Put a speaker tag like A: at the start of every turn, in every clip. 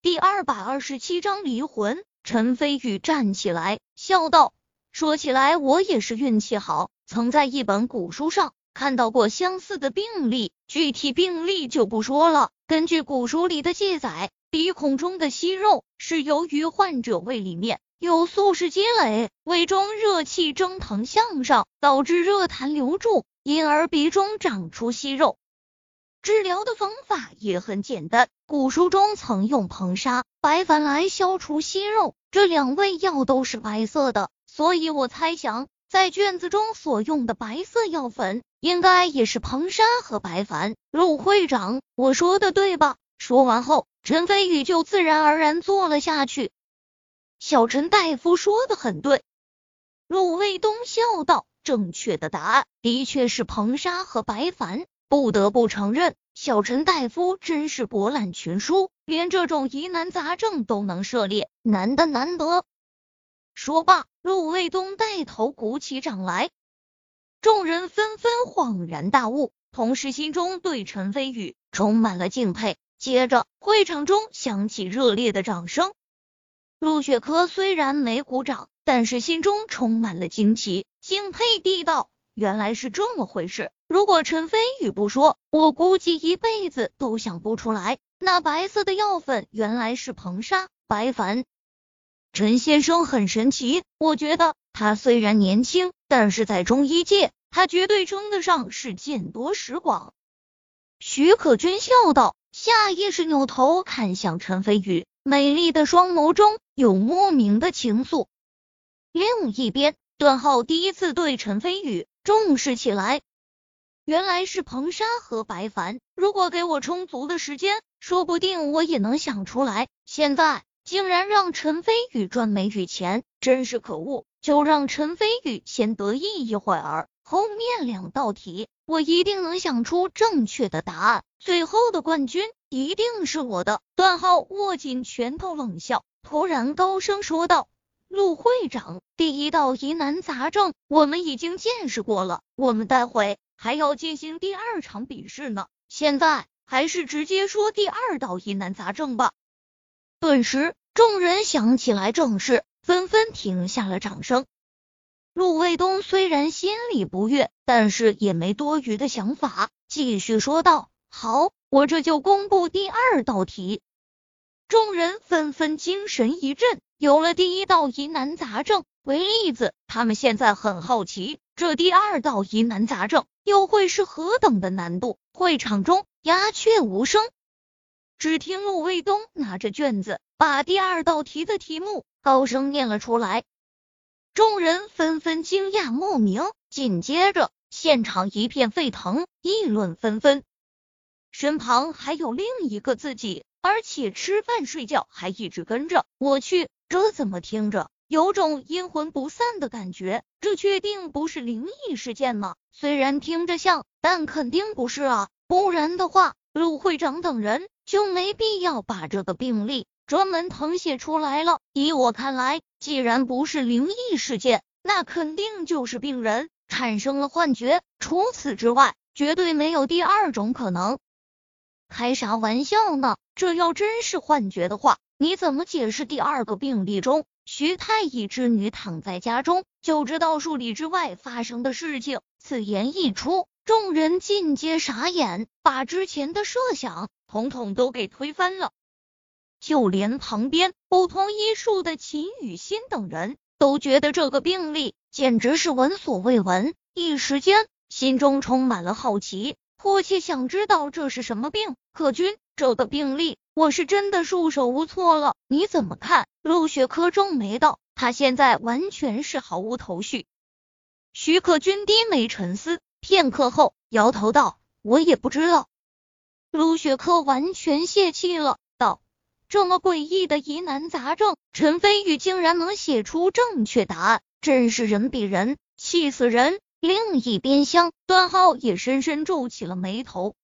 A: 第二百二十七章离魂。陈飞宇站起来，笑道：“说起来，我也是运气好，曾在一本古书上看到过相似的病例。具体病例就不说了。根据古书里的记载，鼻孔中的息肉是由于患者胃里面有宿食积累，胃中热气蒸腾向上，导致热痰流注，因而鼻中长出息肉。治疗的方法也很简单，古书中曾用硼砂、白矾来消除息肉。”这两味药都是白色的，所以我猜想，在卷子中所用的白色药粉，应该也是硼砂和白矾。陆会长，我说的对吧？说完后，陈飞宇就自然而然坐了下去。小陈大夫说的很对，陆卫东笑道：“正确的答案的确是硼砂和白矾。不得不承认，小陈大夫真是博览群书。”连这种疑难杂症都能涉猎，难得难得。说罢，陆卫东带头鼓起掌来，众人纷纷恍然大悟，同时心中对陈飞宇充满了敬佩。接着，会场中响起热烈的掌声。陆雪珂虽然没鼓掌，但是心中充满了惊奇，敬佩地道：“原来是这么回事。如果陈飞宇不说，我估计一辈子都想不出来。”那白色的药粉原来是硼砂、白矾。陈先生很神奇，我觉得他虽然年轻，但是在中医界，他绝对称得上是见多识广。徐可君笑道，下意识扭头看向陈飞宇，美丽的双眸中有莫名的情愫。另一边，段浩第一次对陈飞宇重视起来。原来是硼砂和白凡，如果给我充足的时间，说不定我也能想出来。现在竟然让陈飞宇赚没雨钱，真是可恶！就让陈飞宇先得意一会儿，后面两道题我一定能想出正确的答案，最后的冠军一定是我的。段浩握紧拳头冷笑，突然高声说道：“陆会长，第一道疑难杂症我们已经见识过了，我们待会。”还要进行第二场比试呢，现在还是直接说第二道疑难杂症吧。顿时，众人想起来正事，纷纷停下了掌声。陆卫东虽然心里不悦，但是也没多余的想法，继续说道：“好，我这就公布第二道题。”众人纷纷精神一振，有了第一道疑难杂症为例子，他们现在很好奇，这第二道疑难杂症。又会是何等的难度？会场中鸦雀无声，只听陆卫东拿着卷子，把第二道题的题目高声念了出来。众人纷纷惊讶莫名，紧接着现场一片沸腾，议论纷纷。身旁还有另一个自己，而且吃饭睡觉还一直跟着。我去，这怎么听着？有种阴魂不散的感觉，这确定不是灵异事件吗？虽然听着像，但肯定不是啊！不然的话，陆会长等人就没必要把这个病例专门誊写出来了。以我看来，既然不是灵异事件，那肯定就是病人产生了幻觉。除此之外，绝对没有第二种可能。开啥玩笑呢？这要真是幻觉的话，你怎么解释第二个病例中？徐太医之女躺在家中，就知道数里之外发生的事情。此言一出，众人尽皆傻眼，把之前的设想统统都给推翻了。就连旁边不同医术的秦雨欣等人都觉得这个病例简直是闻所未闻，一时间心中充满了好奇，迫切想知道这是什么病。可君，这个病例。我是真的束手无措了，你怎么看？陆雪珂皱眉道，他现在完全是毫无头绪。徐可君低眉沉思片刻后，摇头道：“我也不知道。”陆雪珂完全泄气了，道：“这么诡异的疑难杂症，陈飞宇竟然能写出正确答案，真是人比人气死人。”另一边厢，段浩也深深皱起了眉头。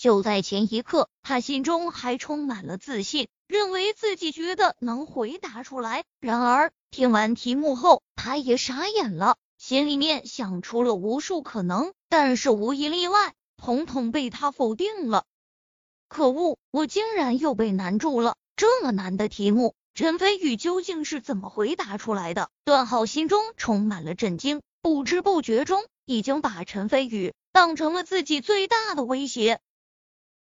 A: 就在前一刻，他心中还充满了自信，认为自己觉得能回答出来。然而听完题目后，他也傻眼了，心里面想出了无数可能，但是无一例外，统统被他否定了。可恶，我竟然又被难住了！这么难的题目，陈飞宇究竟是怎么回答出来的？段浩心中充满了震惊，不知不觉中已经把陈飞宇当成了自己最大的威胁。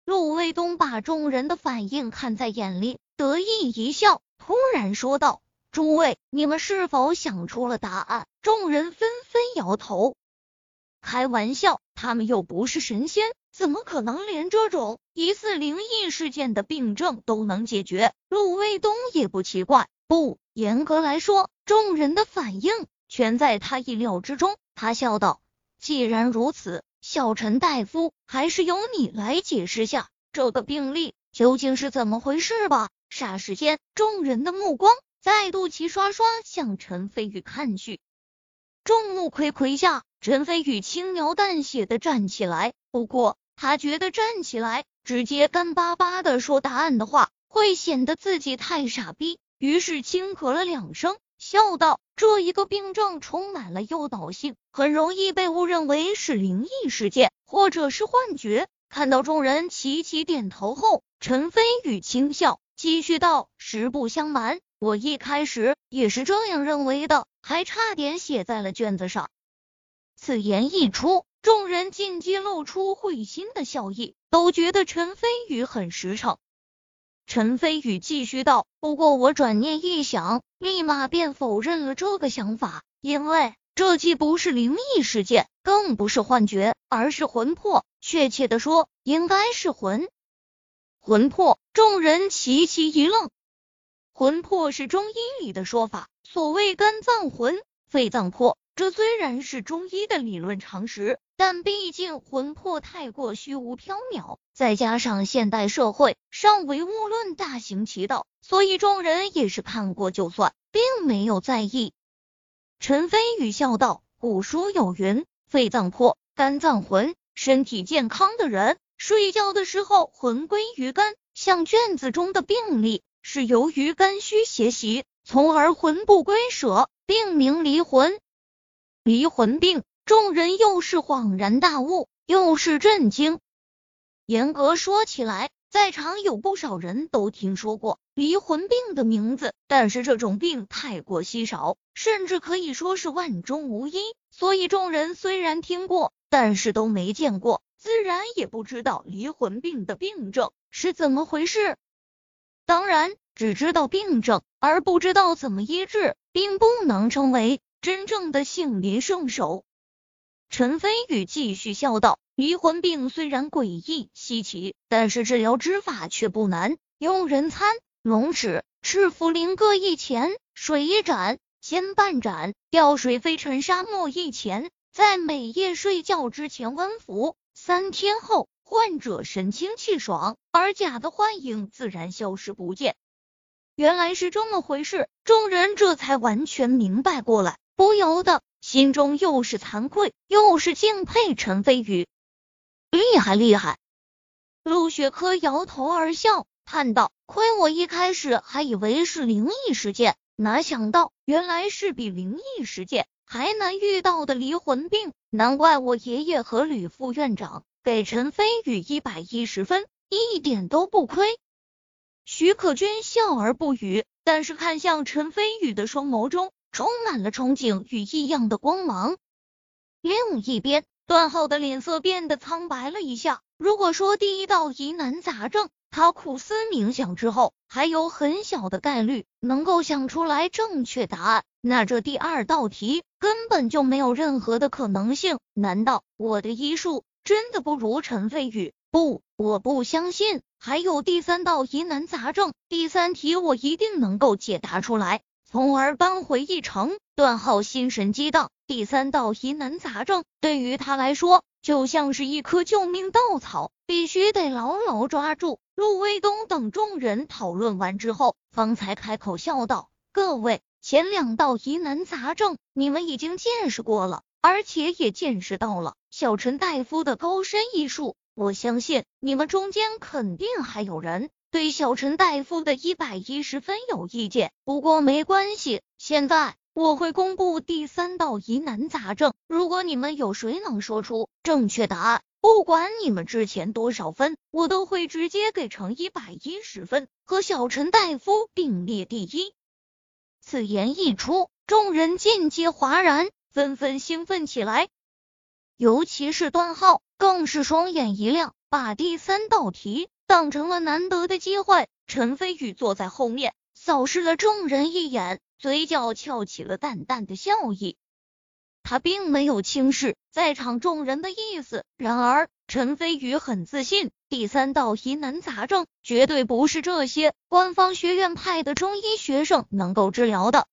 A: 陆卫东把众人的反应看在眼里，得意一笑，突然说道：“诸位，你们是否想出了答案？”众人纷纷摇头。开玩笑，他们又不是神仙，怎么可能连这种疑似灵异事件的病症都能解决？陆卫东也不奇怪，不严格来说，众人的反应全在他意料之中。他笑道：“既然如此，小陈大夫，还是由你来解释下这个病例究竟是怎么回事吧。”霎时间，众人的目光再度齐刷刷向陈飞宇看去。众目睽睽下。陈飞宇轻描淡写的站起来，不过他觉得站起来直接干巴巴的说答案的话，会显得自己太傻逼，于是轻咳了两声，笑道：“这一个病症充满了诱导性，很容易被误认为是灵异事件或者是幻觉。”看到众人齐齐点头后，陈飞宇轻笑，继续道：“实不相瞒，我一开始也是这样认为的，还差点写在了卷子上。”此言一出，众人尽皆露出会心的笑意，都觉得陈飞宇很实诚。陈飞宇继续道：“不过我转念一想，立马便否认了这个想法，因为这既不是灵异事件，更不是幻觉，而是魂魄。确切的说，应该是魂魂魄。”众人齐齐一愣。魂魄是中医里的说法，所谓肝脏魂，肺脏魄。这虽然是中医的理论常识，但毕竟魂魄太过虚无缥缈，再加上现代社会尚唯物论大行其道，所以众人也是看过就算，并没有在意。陈飞宇笑道：“古书有云，肺脏魄，肝脏魂。身体健康的人睡觉的时候魂归于肝，像卷子中的病例，是由于肝虚邪袭，从而魂不归舍，病名离魂。”离魂病，众人又是恍然大悟，又是震惊。严格说起来，在场有不少人都听说过离魂病的名字，但是这种病太过稀少，甚至可以说是万中无一。所以众人虽然听过，但是都没见过，自然也不知道离魂病的病症是怎么回事。当然，只知道病症而不知道怎么医治，并不能称为。真正的杏林圣手，陈飞宇继续笑道：“离魂病虽然诡异稀奇，但是治疗之法却不难。用人参、龙齿、赤茯苓各一钱，水一盏，煎半盏，吊水飞尘沙末一钱，在每夜睡觉之前温服。三天后，患者神清气爽，而假的幻影自然消失不见。”原来是这么回事，众人这才完全明白过来。不由得心中又是惭愧又是敬佩陈飞宇，厉害厉害！陆雪珂摇头而笑，叹道：“亏我一开始还以为是灵异事件，哪想到原来是比灵异事件还难遇到的离魂病。难怪我爷爷和吕副院长给陈飞宇一百一十分，一点都不亏。”徐可君笑而不语，但是看向陈飞宇的双眸中。充满了憧憬与异样的光芒。另一边，段浩的脸色变得苍白了一下。如果说第一道疑难杂症，他苦思冥想之后，还有很小的概率能够想出来正确答案，那这第二道题根本就没有任何的可能性。难道我的医术真的不如陈飞宇？不，我不相信。还有第三道疑难杂症，第三题我一定能够解答出来。从而扳回一城，段浩心神激荡。第三道疑难杂症对于他来说，就像是一棵救命稻草，必须得牢牢抓住。陆卫东等众人讨论完之后，方才开口笑道：“各位，前两道疑难杂症你们已经见识过了，而且也见识到了小陈大夫的高深医术。我相信你们中间肯定还有人。”对小陈大夫的一百一十分有意见，不过没关系。现在我会公布第三道疑难杂症，如果你们有谁能说出正确答案，不管你们之前多少分，我都会直接给成一百一十分，和小陈大夫并列第一。此言一出，众人尽皆哗然，纷纷兴奋起来。尤其是段浩，更是双眼一亮，把第三道题当成了难得的机会。陈飞宇坐在后面，扫视了众人一眼，嘴角翘起了淡淡的笑意。他并没有轻视在场众人的意思，然而陈飞宇很自信，第三道疑难杂症绝对不是这些官方学院派的中医学生能够治疗的。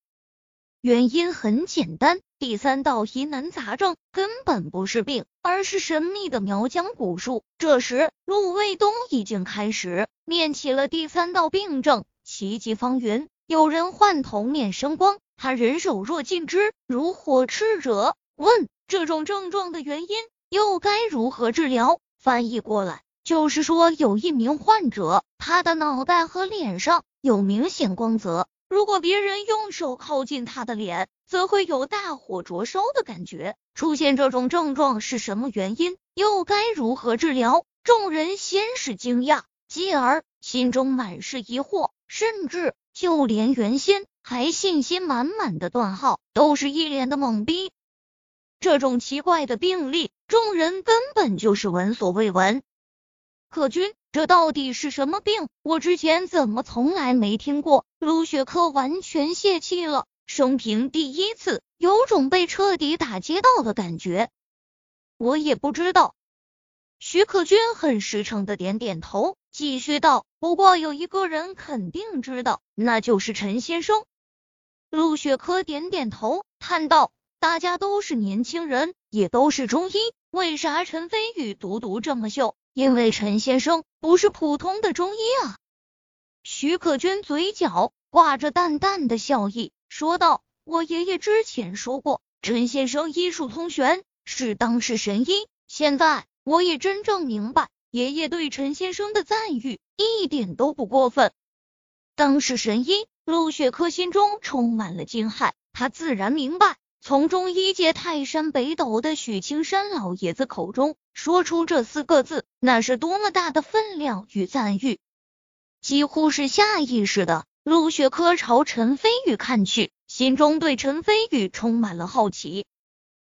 A: 原因很简单，第三道疑难杂症根本不是病，而是神秘的苗疆蛊术。这时，陆卫东已经开始念起了第三道病症：奇迹方圆，有人患头面生光。他人手若尽之，如火炽者。问这种症状的原因，又该如何治疗？翻译过来就是说，有一名患者，他的脑袋和脸上有明显光泽，如果别人用手靠近他的脸，则会有大火灼烧的感觉。出现这种症状是什么原因？又该如何治疗？众人先是惊讶，继而心中满是疑惑，甚至就连原先。还信心满满的段浩都是一脸的懵逼，这种奇怪的病例，众人根本就是闻所未闻。可君，这到底是什么病？我之前怎么从来没听过？陆雪珂完全泄气了，生平第一次有种被彻底打击到的感觉。我也不知道。徐可君很实诚的点点头，继续道：“不过有一个人肯定知道，那就是陈先生。”陆雪珂点点头，叹道：“大家都是年轻人，也都是中医，为啥陈飞宇独独这么秀？因为陈先生不是普通的中医啊。”徐可君嘴角挂着淡淡的笑意，说道：“我爷爷之前说过，陈先生医术通玄，是当世神医。现在我也真正明白，爷爷对陈先生的赞誉一点都不过分。当世神医。”陆雪珂心中充满了惊骇，他自然明白，从中医界泰山北斗的许青山老爷子口中说出这四个字，那是多么大的分量与赞誉。几乎是下意识的，陆雪珂朝陈飞宇看去，心中对陈飞宇充满了好奇。